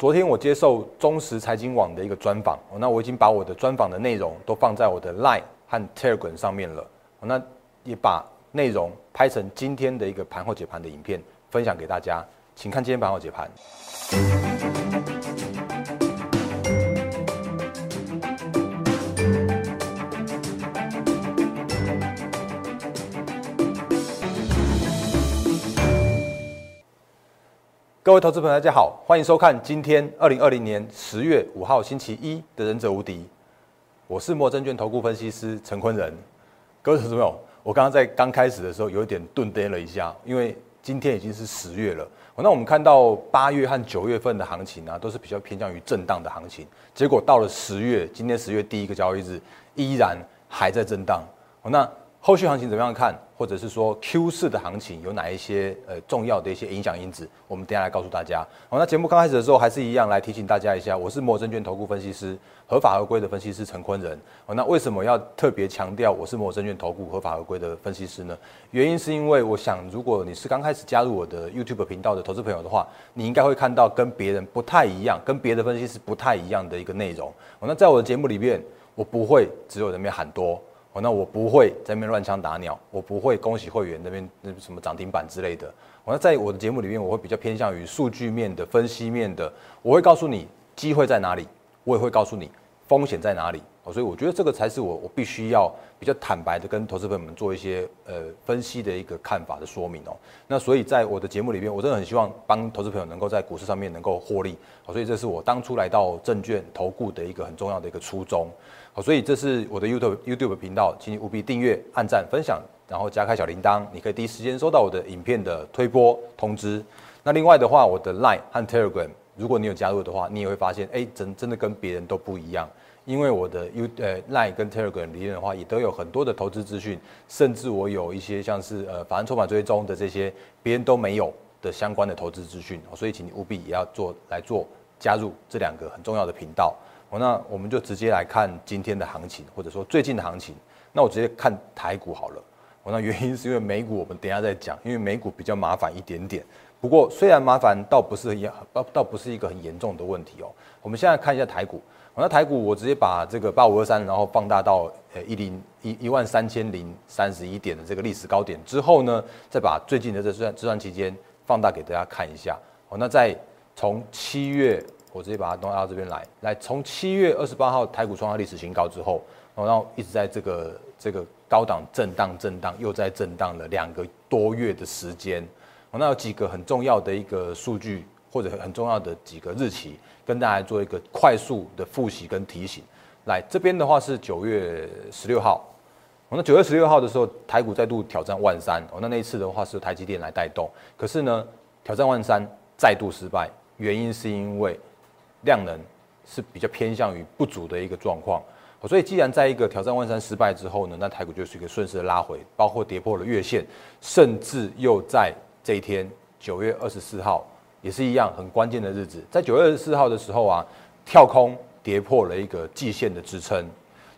昨天我接受中时财经网的一个专访，那我已经把我的专访的内容都放在我的 Line 和 Telegram 上面了，那也把内容拍成今天的一个盘后解盘的影片分享给大家，请看今天盘后解盘。各位投资朋友，大家好，欢迎收看今天二零二零年十月五号星期一的《忍者无敌》，我是摩证券投顾分析师陈坤仁。各位投资朋友，我刚刚在刚开始的时候有一点顿跌了一下，因为今天已经是十月了。那我们看到八月和九月份的行情呢，都是比较偏向于震荡的行情，结果到了十月，今天十月第一个交易日依然还在震荡。那后续行情怎么样看，或者是说 Q 四的行情有哪一些呃重要的一些影响因子，我们等下来告诉大家。好，那节目刚开始的时候还是一样来提醒大家一下，我是摩证券投顾分析师，合法合规的分析师陈坤仁。好，那为什么要特别强调我是摩证券投顾合法合规的分析师呢？原因是因为我想，如果你是刚开始加入我的 YouTube 频道的投资朋友的话，你应该会看到跟别人不太一样，跟别的分析师不太一样的一个内容。那在我的节目里面，我不会只有那边喊多。哦，那我不会在那边乱枪打鸟，我不会恭喜会员那边那什么涨停板之类的。我那在我的节目里面，我会比较偏向于数据面的分析面的，我会告诉你机会在哪里，我也会告诉你风险在哪里。哦，所以我觉得这个才是我我必须要比较坦白的跟投资朋友们做一些呃分析的一个看法的说明哦。那所以在我的节目里面，我真的很希望帮投资朋友能够在股市上面能够获利。哦，所以这是我当初来到证券投顾的一个很重要的一个初衷。好，所以这是我的 YouTube YouTube 频道，请你务必订阅、按赞、分享，然后加开小铃铛，你可以第一时间收到我的影片的推播通知。那另外的话，我的 Line 和 Telegram，如果你有加入的话，你也会发现，哎，真真的跟别人都不一样，因为我的 U 呃 Line 跟 Telegram 里面的话，也都有很多的投资资讯，甚至我有一些像是呃法案筹码追踪的这些别人都没有的相关的投资资讯，所以请你务必也要做来做加入这两个很重要的频道。哦，那我们就直接来看今天的行情，或者说最近的行情。那我直接看台股好了。哦，那原因是因为美股我们等下再讲，因为美股比较麻烦一点点。不过虽然麻烦，倒不是很严，倒不是一个很严重的问题哦。我们现在看一下台股。我那台股我直接把这个八五二三，然后放大到呃一零一一万三千零三十一点的这个历史高点之后呢，再把最近的这段这段期间放大给大家看一下。哦，那在从七月。我直接把它弄到这边来，来从七月二十八号台股创下历史新高之后，然后一直在这个这个高档震荡震荡，又在震荡了两个多月的时间。那有几个很重要的一个数据，或者很重要的几个日期，跟大家做一个快速的复习跟提醒。来这边的话是九月十六号，那九月十六号的时候，台股再度挑战万三，哦，那那一次的话是台积电来带动，可是呢，挑战万三再度失败，原因是因为。量能是比较偏向于不足的一个状况，所以既然在一个挑战万三失败之后呢，那台股就是一个顺势的拉回，包括跌破了月线，甚至又在这一天九月二十四号也是一样很关键的日子，在九月二十四号的时候啊，跳空跌破了一个季线的支撑，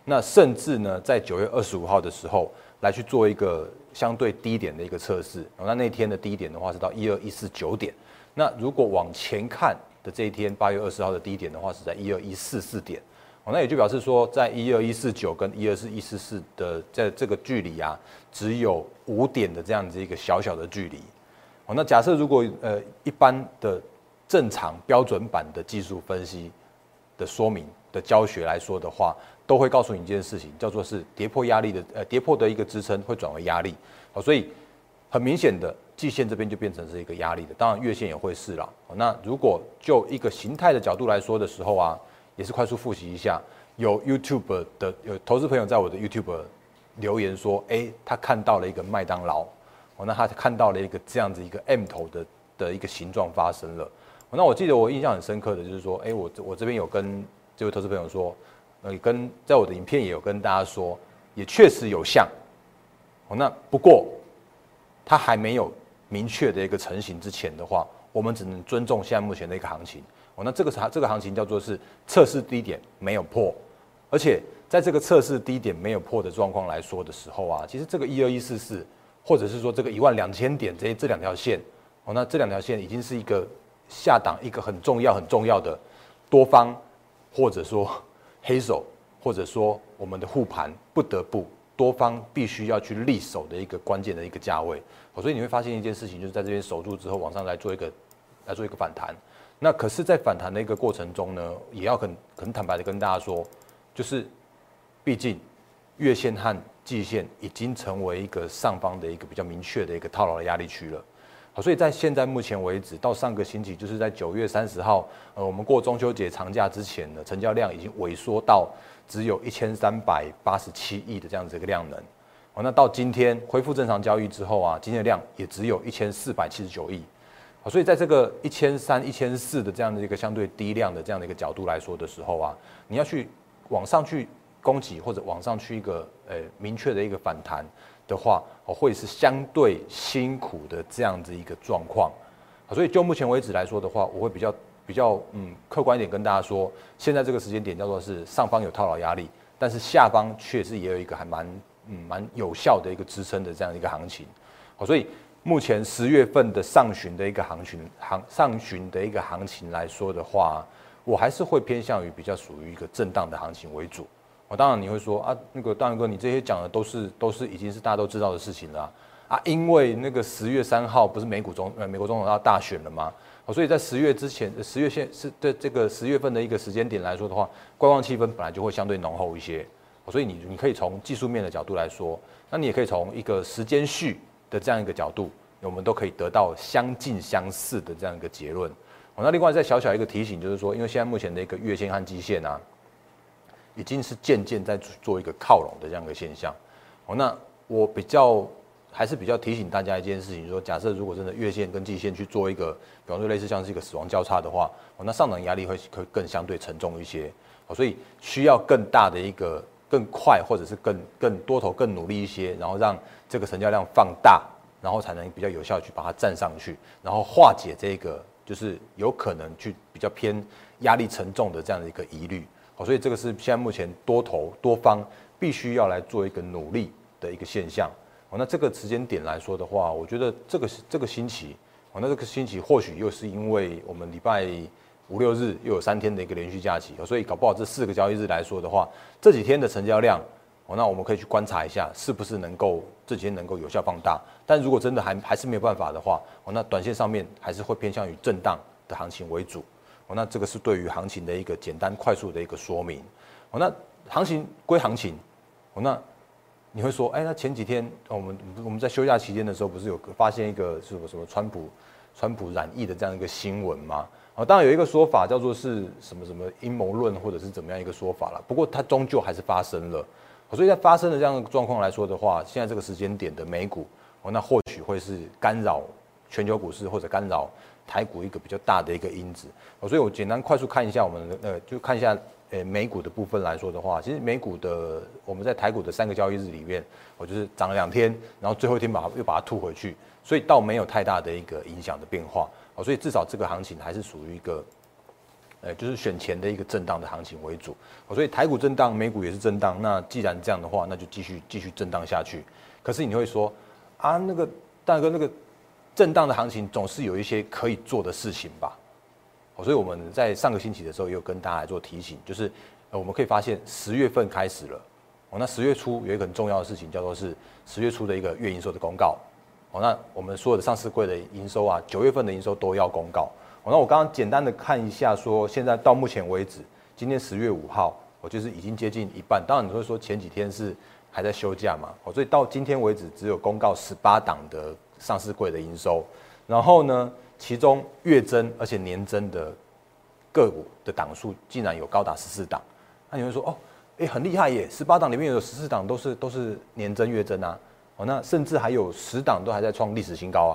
那甚至呢在九月二十五号的时候来去做一个相对低点的一个测试，那那天的低点的话是到一二一四九点，那如果往前看。的这一天，八月二十号的低点的话是在一二一四四点，哦，那也就表示说，在一二一四九跟一二四一四四的在这个距离啊，只有五点的这样子一个小小的距离，哦，那假设如果呃一般的正常标准版的技术分析的说明的教学来说的话，都会告诉你一件事情，叫做是跌破压力的呃跌破的一个支撑会转为压力，好，所以很明显的。季线这边就变成是一个压力的，当然月线也会是了。那如果就一个形态的角度来说的时候啊，也是快速复习一下。有 YouTube 的有投资朋友在我的 YouTube 留言说，哎，他看到了一个麦当劳，哦，那他看到了一个这样子一个 M 头的的一个形状发生了。那我记得我印象很深刻的就是说，哎，我我这边有跟这位投资朋友说，呃，跟在我的影片也有跟大家说，也确实有像。哦，那不过他还没有。明确的一个成型之前的话，我们只能尊重现在目前的一个行情。哦，那这个行这个行情叫做是测试低点没有破，而且在这个测试低点没有破的状况来说的时候啊，其实这个一二一四四，或者是说这个一万两千点这这两条线，哦，那这两条线已经是一个下档一个很重要很重要的多方，或者说黑手，或者说我们的护盘不得不多方必须要去立守的一个关键的一个价位。所以你会发现一件事情，就是在这边守住之后，往上来做一个来做一个反弹。那可是，在反弹的一个过程中呢，也要很很坦白的跟大家说，就是毕竟月线和季线已经成为一个上方的一个比较明确的一个套牢的压力区了。好，所以在现在目前为止，到上个星期，就是在九月三十号，呃，我们过中秋节长假之前呢，成交量已经萎缩到只有一千三百八十七亿的这样子一个量能。好，那到今天恢复正常交易之后啊，今天的量也只有一千四百七十九亿。好，所以在这个一千三、一千四的这样的一个相对低量的这样的一个角度来说的时候啊，你要去往上去攻击或者往上去一个呃明确的一个反弹的话，哦，会是相对辛苦的这样子一个状况。好，所以就目前为止来说的话，我会比较比较嗯客观一点跟大家说，现在这个时间点叫做是上方有套牢压力，但是下方确实也有一个还蛮嗯蛮有效的一个支撑的这样一个行情。好，所以。目前十月份的上旬的一个行情行上旬的一个行情来说的话，我还是会偏向于比较属于一个震荡的行情为主。我当然你会说啊，那个大哥，你这些讲的都是都是已经是大家都知道的事情了啊，因为那个十月三号不是美股中呃美国总统要大选了吗？所以在十月之前，十月线是对这个十月份的一个时间点来说的话，观望气氛本来就会相对浓厚一些。所以你你可以从技术面的角度来说，那你也可以从一个时间序。的这样一个角度，我们都可以得到相近相似的这样一个结论。哦，那另外再小小一个提醒，就是说，因为现在目前的一个月线和季线啊，已经是渐渐在做一个靠拢的这样一个现象。哦，那我比较还是比较提醒大家一件事情，说假设如果真的月线跟季线去做一个，比方说类似像是一个死亡交叉的话，那上涨压力会会更相对沉重一些。哦，所以需要更大的一个。更快，或者是更更多头更努力一些，然后让这个成交量放大，然后才能比较有效去把它站上去，然后化解这个就是有可能去比较偏压力沉重的这样的一个疑虑。好，所以这个是现在目前多头多方必须要来做一个努力的一个现象。好，那这个时间点来说的话，我觉得这个这个星期，好，那这个星期或许又是因为我们礼拜。五六日又有三天的一个连续假期，所以搞不好这四个交易日来说的话，这几天的成交量，哦，那我们可以去观察一下，是不是能够这几天能够有效放大。但如果真的还还是没有办法的话，哦，那短线上面还是会偏向于震荡的行情为主。哦，那这个是对于行情的一个简单快速的一个说明。哦，那行情归行情，哦，那你会说，哎，那前几天我们我们在休假期间的时候，不是有发现一个什么什么川普川普染疫的这样一个新闻吗？啊，当然有一个说法叫做是什么什么阴谋论，或者是怎么样一个说法了。不过它终究还是发生了，所以在发生的这样的状况来说的话，现在这个时间点的美股，哦，那或许会是干扰全球股市或者干扰台股一个比较大的一个因子。所以我简单快速看一下我们的呃，就看一下呃美股的部分来说的话，其实美股的我们在台股的三个交易日里面，我就是涨了两天，然后最后一天把它又把它吐回去，所以倒没有太大的一个影响的变化。哦，所以至少这个行情还是属于一个，呃，就是选前的一个震荡的行情为主。哦，所以台股震荡，美股也是震荡。那既然这样的话，那就继续继续震荡下去。可是你会说，啊，那个大哥，那个震荡的行情总是有一些可以做的事情吧？哦，所以我们在上个星期的时候，也有跟大家来做提醒，就是，我们可以发现十月份开始了。哦，那十月初有一个很重要的事情，叫做是十月初的一个月营收的公告。哦，那我们所有的上市柜的营收啊，九月份的营收都要公告。哦，那我刚刚简单的看一下，说现在到目前为止，今天十月五号，我就是已经接近一半。当然你会说前几天是还在休假嘛？哦，所以到今天为止，只有公告十八档的上市柜的营收。然后呢，其中月增而且年增的个股的档数，竟然有高达十四档。那你会说，哦，哎，很厉害耶！十八档里面有十四档都是都是年增月增啊。哦，那甚至还有十档都还在创历史新高啊！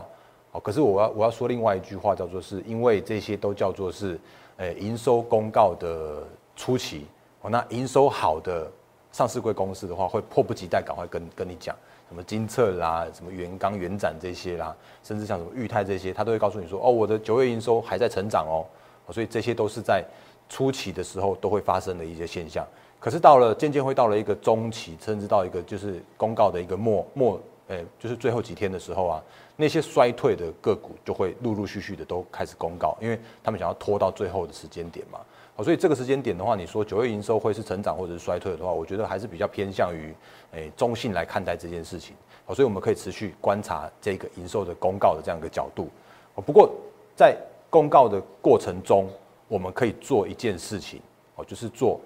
哦，可是我要我要说另外一句话，叫做是因为这些都叫做是，诶，营收公告的初期。哦，那营收好的上市贵公司的话，会迫不及待赶快跟跟你讲，什么金策啦，什么元刚、元展这些啦，甚至像什么裕泰这些，他都会告诉你说，哦，我的九月营收还在成长哦。所以这些都是在初期的时候都会发生的一些现象。可是到了渐渐会到了一个中期，甚至到一个就是公告的一个末末诶，就是最后几天的时候啊，那些衰退的个股就会陆陆续续的都开始公告，因为他们想要拖到最后的时间点嘛。好，所以这个时间点的话，你说九月营收会是成长或者是衰退的话，我觉得还是比较偏向于诶中性来看待这件事情。好，所以我们可以持续观察这个营收的公告的这样一个角度。哦，不过在公告的过程中，我们可以做一件事情，哦，就是做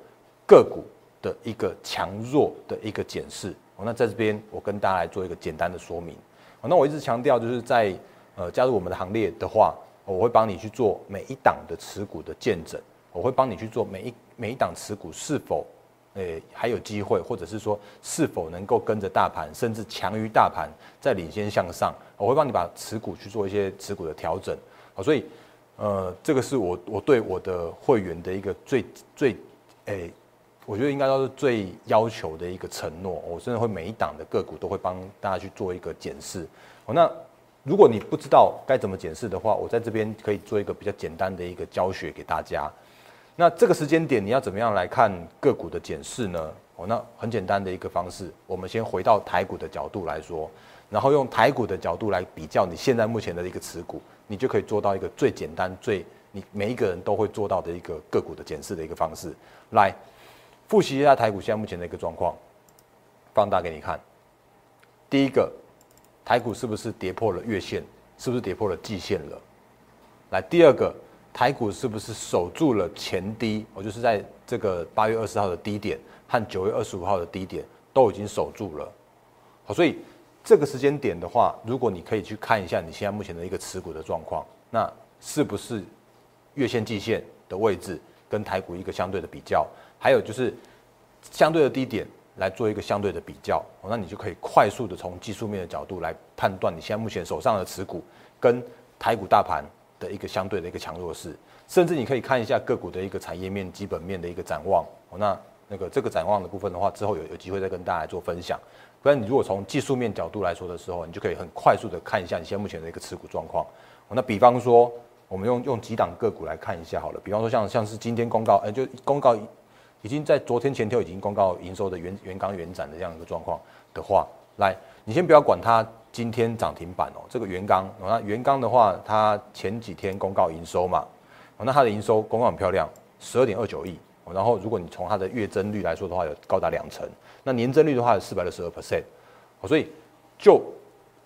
个股的一个强弱的一个检视。哦，那在这边我跟大家来做一个简单的说明。那我一直强调就是在呃加入我们的行列的话，我会帮你去做每一档的持股的见证，我会帮你去做每一每一档持股是否。诶，还有机会，或者是说是否能够跟着大盘，甚至强于大盘，在领先向上，我会帮你把持股去做一些持股的调整。好，所以，呃，这个是我我对我的会员的一个最最，诶，我觉得应该都是最要求的一个承诺。我真的会每一档的个股都会帮大家去做一个检视。好，那如果你不知道该怎么检视的话，我在这边可以做一个比较简单的一个教学给大家。那这个时间点你要怎么样来看个股的检视呢？哦，那很简单的一个方式，我们先回到台股的角度来说，然后用台股的角度来比较你现在目前的一个持股，你就可以做到一个最简单、最你每一个人都会做到的一个个股的检视的一个方式。来复习一下台股现在目前的一个状况，放大给你看。第一个，台股是不是跌破了月线？是不是跌破了季线了？来，第二个。台股是不是守住了前低？我就是在这个八月二十号的低点和九月二十五号的低点都已经守住了。好，所以这个时间点的话，如果你可以去看一下你现在目前的一个持股的状况，那是不是月线、季线的位置跟台股一个相对的比较？还有就是相对的低点来做一个相对的比较，那你就可以快速的从技术面的角度来判断你现在目前手上的持股跟台股大盘。的一个相对的一个强弱势，甚至你可以看一下个股的一个产业面基本面的一个展望。哦，那那个这个展望的部分的话，之后有有机会再跟大家做分享。不然你如果从技术面角度来说的时候，你就可以很快速的看一下你现在目前的一个持股状况。哦，那比方说，我们用用几档个股来看一下好了。比方说像像是今天公告，呃，就公告已经在昨天前天已经公告营收的原原钢原展的这样一个状况的话，来，你先不要管它。今天涨停板哦，这个元钢，那元钢的话，它前几天公告营收嘛，那它的营收公告很漂亮，十二点二九亿，然后如果你从它的月增率来说的话，有高达两成，那年增率的话有四百六十二 percent，所以就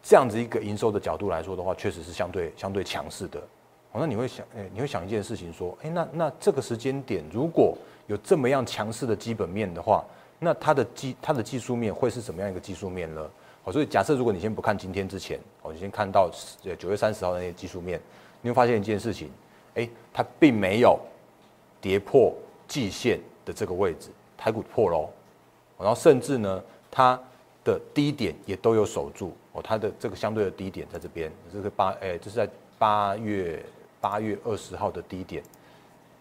这样子一个营收的角度来说的话，确实是相对相对强势的。那你会想，哎，你会想一件事情说，哎，那那这个时间点如果有这么样强势的基本面的话，那它的技它的技术面会是什么样一个技术面呢？哦，所以假设如果你先不看今天之前，哦，你先看到九月三十号的那些技术面，你会发现一件事情，哎，它并没有跌破季线的这个位置，台股破喽，然后甚至呢，它的低点也都有守住，哦，它的这个相对的低点在这边，这个八，哎，这是在八月八月二十号的低点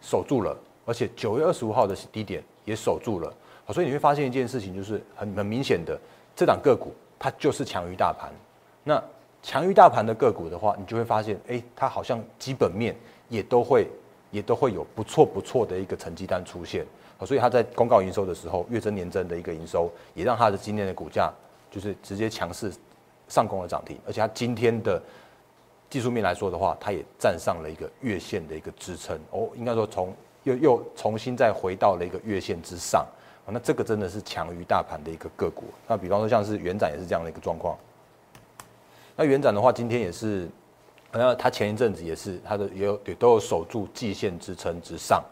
守住了，而且九月二十五号的低点也守住了，所以你会发现一件事情，就是很很明显的，这档个股。它就是强于大盘，那强于大盘的个股的话，你就会发现，哎，它好像基本面也都会也都会有不错不错的一个成绩单出现，所以它在公告营收的时候，月增年增的一个营收，也让它的今年的股价就是直接强势上攻了涨停，而且它今天的技术面来说的话，它也站上了一个月线的一个支撑，哦，应该说从又又重新再回到了一个月线之上。那这个真的是强于大盘的一个个股。那比方说像是元展也是这样的一个状况。那元展的话，今天也是，那它前一阵子也是它的也有也都有守住季线支撑之上，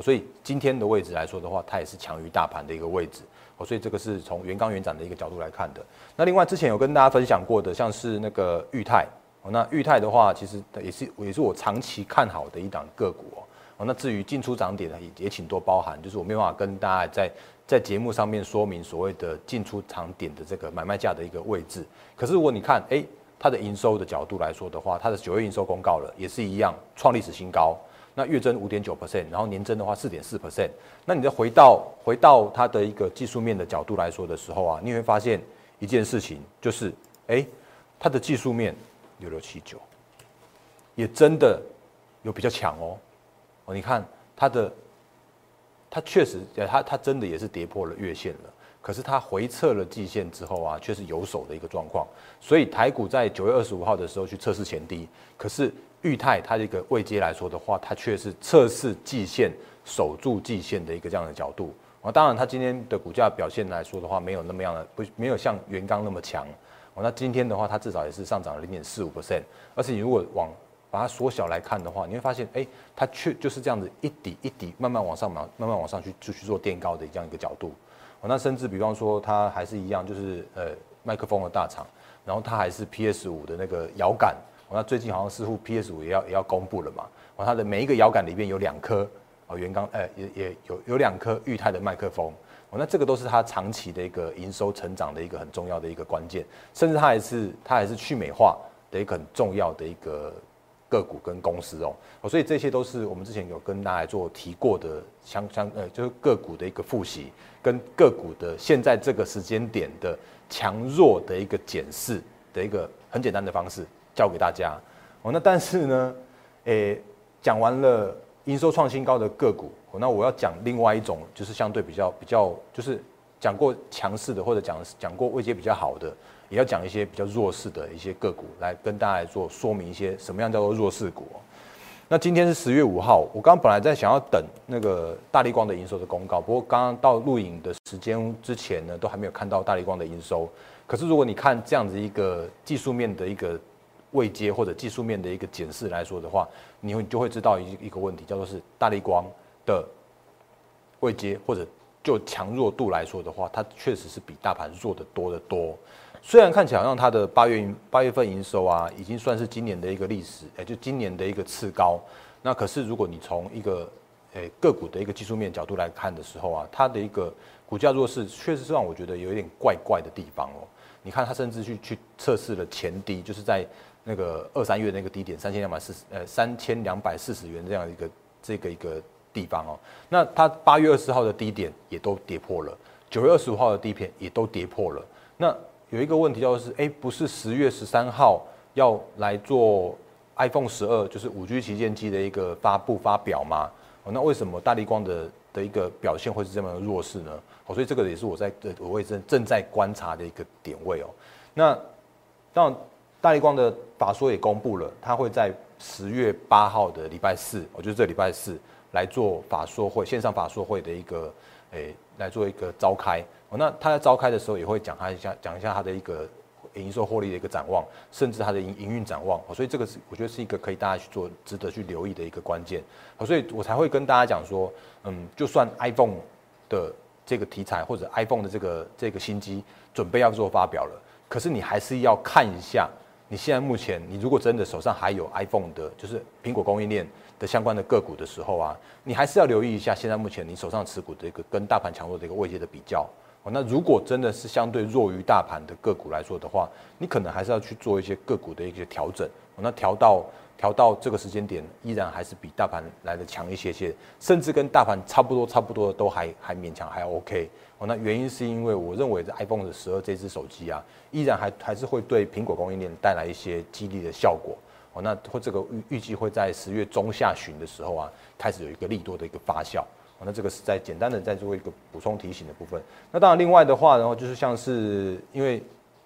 所以今天的位置来说的话，它也是强于大盘的一个位置。所以这个是从元钢元展的一个角度来看的。那另外之前有跟大家分享过的，像是那个裕泰，那裕泰的话，其实也是也是我长期看好的一档个股哦。哦，那至于进出涨点呢，也也请多包涵，就是我没办法跟大家在。在节目上面说明所谓的进出场点的这个买卖价的一个位置，可是如果你看，哎，它的营收的角度来说的话，它的九月营收公告了，也是一样创历史新高，那月增五点九 percent，然后年增的话四点四 percent，那你再回到回到它的一个技术面的角度来说的时候啊，你会发现一件事情，就是，哎，它的技术面六六七九，也真的有比较强哦，哦，你看它的。它确实，它它真的也是跌破了月线了。可是它回撤了季线之后啊，却是有手的一个状况。所以台股在九月二十五号的时候去测试前低，可是裕泰它这个位阶来说的话，它却是测试季线守住季线的一个这样的角度。啊，当然它今天的股价表现来说的话，没有那么样的不没有像元刚那么强。那今天的话，它至少也是上涨了零点四五 percent。而且你如果往把它缩小来看的话，你会发现，哎，它却就是这样子一底一底慢慢往上慢慢慢往上去就去做垫高的这样一个角度。那甚至比方说，它还是一样，就是呃麦克风的大厂，然后它还是 PS 五的那个摇杆。那最近好像似乎 PS 五也要也要公布了嘛。哦，它的每一个摇杆里面有两颗哦原钢，呃也也有有两颗裕泰的麦克风。那这个都是它长期的一个营收成长的一个很重要的一个关键，甚至它还是它还是去美化的一个很重要的一个。个股跟公司哦，所以这些都是我们之前有跟大家做提过的相相呃，就是个股的一个复习，跟个股的现在这个时间点的强弱的一个检视的一个很简单的方式教给大家哦。那但是呢，诶，讲完了营收创新高的个股，那我要讲另外一种，就是相对比较比较，就是讲过强势的或者讲讲过位阶比较好的。也要讲一些比较弱势的一些个股，来跟大家来做说明一些什么样叫做弱势股。那今天是十月五号，我刚本来在想要等那个大力光的营收的公告，不过刚刚到录影的时间之前呢，都还没有看到大力光的营收。可是如果你看这样子一个技术面的一个位阶或者技术面的一个检视来说的话，你会就会知道一一个问题，叫做是大力光的位阶或者就强弱度来说的话，它确实是比大盘弱的多得多。虽然看起来好像它的八月八月份营收啊，已经算是今年的一个历史，哎，就今年的一个次高。那可是如果你从一个诶个股的一个技术面角度来看的时候啊，它的一个股价弱势，确实是让我觉得有一点怪怪的地方哦。你看它甚至去去测试了前低，就是在那个二三月那个低点三千两百四十呃三千两百四十元这样一个这个一个地方哦。那它八月二十号的低点也都跌破了，九月二十五号的低点也都跌破了。那有一个问题就是，哎，不是十月十三号要来做 iPhone 十二，就是五 G 旗舰机的一个发布发表吗？哦，那为什么大力光的的一个表现会是这么弱势呢？哦，所以这个也是我在我也正正在观察的一个点位哦。那当，大力光的法说也公布了，它会在十月八号的礼拜四，我觉得这礼拜四来做法说会，线上法说会的一个，诶，来做一个召开。哦，那他在召开的时候也会讲他一下，讲一下他的一个营收获利的一个展望，甚至他的营营运展望。所以这个是我觉得是一个可以大家去做、值得去留意的一个关键。所以我才会跟大家讲说，嗯，就算 iPhone 的这个题材或者 iPhone 的这个这个新机准备要做发表了，可是你还是要看一下，你现在目前你如果真的手上还有 iPhone 的，就是苹果供应链。的相关的个股的时候啊，你还是要留意一下现在目前你手上持股的一个跟大盘强弱的一个位阶的比较。哦，那如果真的是相对弱于大盘的个股来说的话，你可能还是要去做一些个股的一些调整。那调到调到这个时间点，依然还是比大盘来的强一些些，甚至跟大盘差不多差不多的都还还勉强还 OK。哦，那原因是因为我认为这 iPhone 的十二这支手机啊，依然还还是会对苹果供应链带来一些激励的效果。哦，那或这个预预计会在十月中下旬的时候啊，开始有一个利多的一个发酵。哦，那这个是在简单的再做一个补充提醒的部分。那当然，另外的话，然后就是像是因为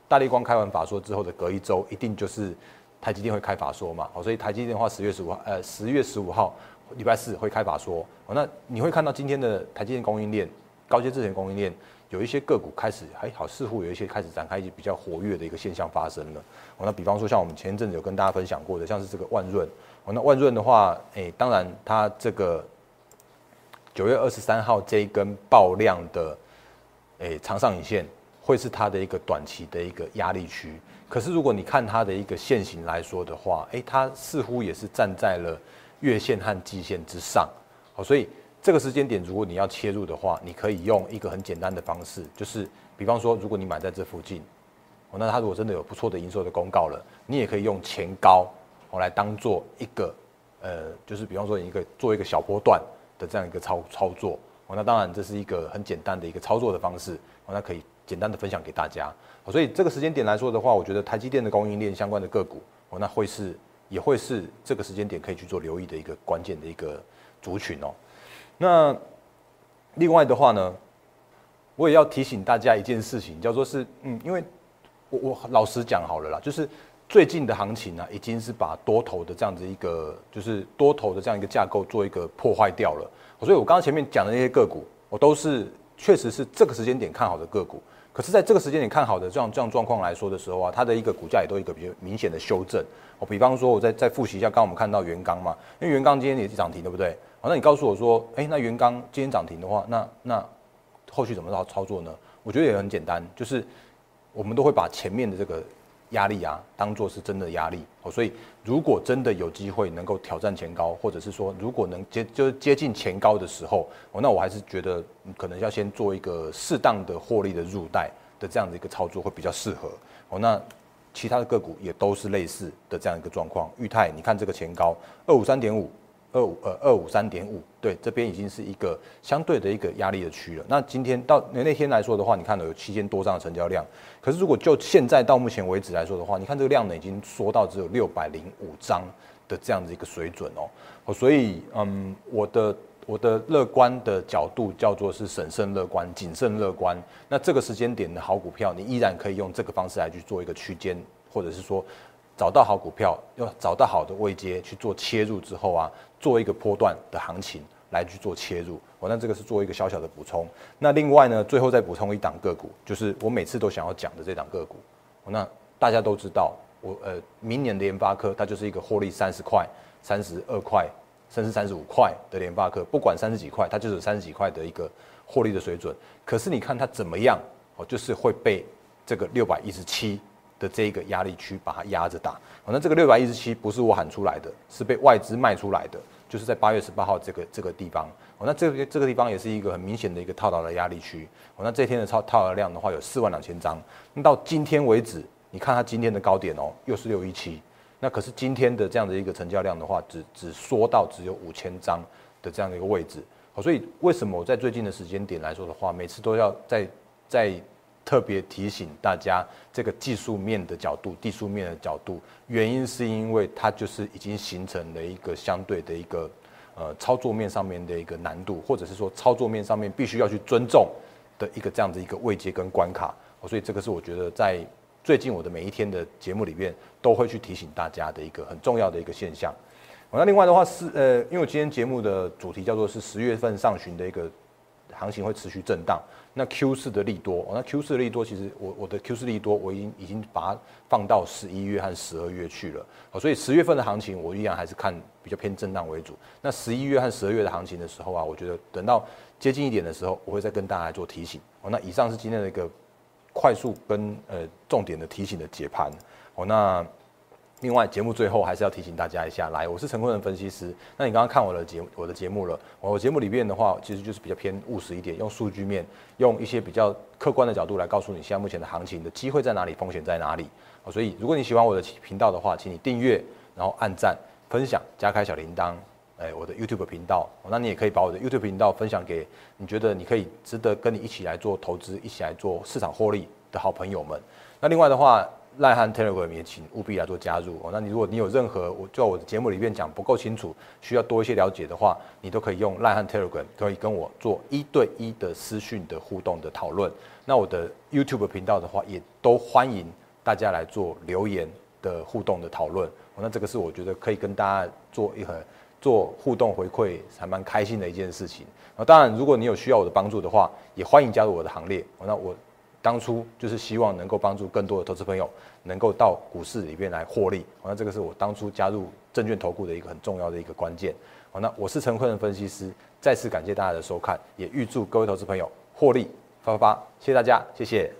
大力光开完法说之后的隔一周，一定就是台积电会开法说嘛。好，所以台积电的话，十月十五号，呃，十月十五号礼拜四会开法说。哦，那你会看到今天的台积电供应链、高阶智能供应链。有一些个股开始还好，似乎有一些开始展开一些比较活跃的一个现象发生了。哦，那比方说像我们前一阵子有跟大家分享过的，像是这个万润。哦，那万润的话，哎，当然它这个九月二十三号这一根爆量的，哎，长上影线会是它的一个短期的一个压力区。可是如果你看它的一个线型来说的话，哎，它似乎也是站在了月线和季线之上。好，所以。这个时间点，如果你要切入的话，你可以用一个很简单的方式，就是比方说，如果你买在这附近，哦，那它如果真的有不错的营收的公告了，你也可以用前高哦来当做一个，呃，就是比方说一个做一个小波段的这样一个操操作哦，那当然这是一个很简单的一个操作的方式哦，那可以简单的分享给大家。所以这个时间点来说的话，我觉得台积电的供应链相关的个股哦，那会是也会是这个时间点可以去做留意的一个关键的一个族群哦。那另外的话呢，我也要提醒大家一件事情，叫做是，嗯，因为我我老实讲好了啦，就是最近的行情呢，已经是把多头的这样子一个，就是多头的这样一个架构做一个破坏掉了。所以我刚刚前面讲的那些个股，我都是确实是这个时间点看好的个股。可是，在这个时间点看好的这样这样状况来说的时候啊，它的一个股价也都一个比较明显的修正。我比方说，我再再复习一下，刚我们看到元刚嘛，因为元刚今天也是涨停，对不对？好，那你告诉我说，哎，那元刚今天涨停的话，那那后续怎么操操作呢？我觉得也很简单，就是我们都会把前面的这个压力啊，当做是真的压力。哦，所以如果真的有机会能够挑战前高，或者是说如果能接就是接近前高的时候，哦，那我还是觉得可能要先做一个适当的获利的入袋的这样的一个操作会比较适合。哦，那其他的个股也都是类似的这样一个状况。裕泰，你看这个前高二五三点五。二五呃二五三点五，对，这边已经是一个相对的一个压力的区了。那今天到那天来说的话，你看到有七千多张的成交量，可是如果就现在到目前为止来说的话，你看这个量呢已经缩到只有六百零五张的这样子一个水准哦。哦，所以嗯，我的我的乐观的角度叫做是审慎乐观、谨慎乐观。那这个时间点的好股票，你依然可以用这个方式来去做一个区间，或者是说。找到好股票，要找到好的位阶去做切入之后啊，做一个波段的行情来去做切入。我那这个是做一个小小的补充。那另外呢，最后再补充一档个股，就是我每次都想要讲的这档个股。那大家都知道，我呃，明年的联发科它就是一个获利三十块、三十二块，甚至三十五块的联发科，不管三十几块，它就是三十几块的一个获利的水准。可是你看它怎么样，哦，就是会被这个六百一十七。的这一个压力区把它压着打，好，那这个六百一十七不是我喊出来的，是被外资卖出来的，就是在八月十八号这个这个地方，哦，那这个这个地方也是一个很明显的一个套牢的压力区，哦，那这天的套套牢量的话有四万两千张，那到今天为止，你看它今天的高点哦，又是六一七，那可是今天的这样的一个成交量的话，只只缩到只有五千张的这样的一个位置，好，所以为什么我在最近的时间点来说的话，每次都要在在。特别提醒大家，这个技术面的角度、技术面的角度，原因是因为它就是已经形成了一个相对的一个呃操作面上面的一个难度，或者是说操作面上面必须要去尊重的一个这样的一个位阶跟关卡。所以这个是我觉得在最近我的每一天的节目里面都会去提醒大家的一个很重要的一个现象。那另外的话是呃，因为我今天节目的主题叫做是十月份上旬的一个行情会持续震荡。那 Q 四的利多，那 Q 四的利多，其实我我的 Q 四利多，我已经已经把它放到十一月和十二月去了，所以十月份的行情，我依然还是看比较偏震荡为主。那十一月和十二月的行情的时候啊，我觉得等到接近一点的时候，我会再跟大家做提醒。哦，那以上是今天的一个快速跟呃重点的提醒的解盘。哦，那。另外，节目最后还是要提醒大家一下，来，我是陈坤仁分析师。那你刚刚看我的节我的节目了，我节目里面的话，其实就是比较偏务实一点，用数据面，用一些比较客观的角度来告诉你现在目前的行情的机会在哪里，风险在哪里。所以，如果你喜欢我的频道的话，请你订阅，然后按赞、分享、加开小铃铛。哎，我的 YouTube 频道，那你也可以把我的 YouTube 频道分享给你觉得你可以值得跟你一起来做投资、一起来做市场获利的好朋友们。那另外的话，赖汉 Telegram 也请务必来做加入哦。那你如果你有任何我在我的节目里面讲不够清楚，需要多一些了解的话，你都可以用赖汉 Telegram 可以跟我做一对一的私讯的互动的讨论。那我的 YouTube 频道的话，也都欢迎大家来做留言的互动的讨论。那这个是我觉得可以跟大家做一个做互动回馈，还蛮开心的一件事情。那当然，如果你有需要我的帮助的话，也欢迎加入我的行列。那我。当初就是希望能够帮助更多的投资朋友能够到股市里面来获利，好，那这个是我当初加入证券投顾的一个很重要的一个关键。好，那我是陈坤的分析师，再次感谢大家的收看，也预祝各位投资朋友获利发发发，谢谢大家，谢谢。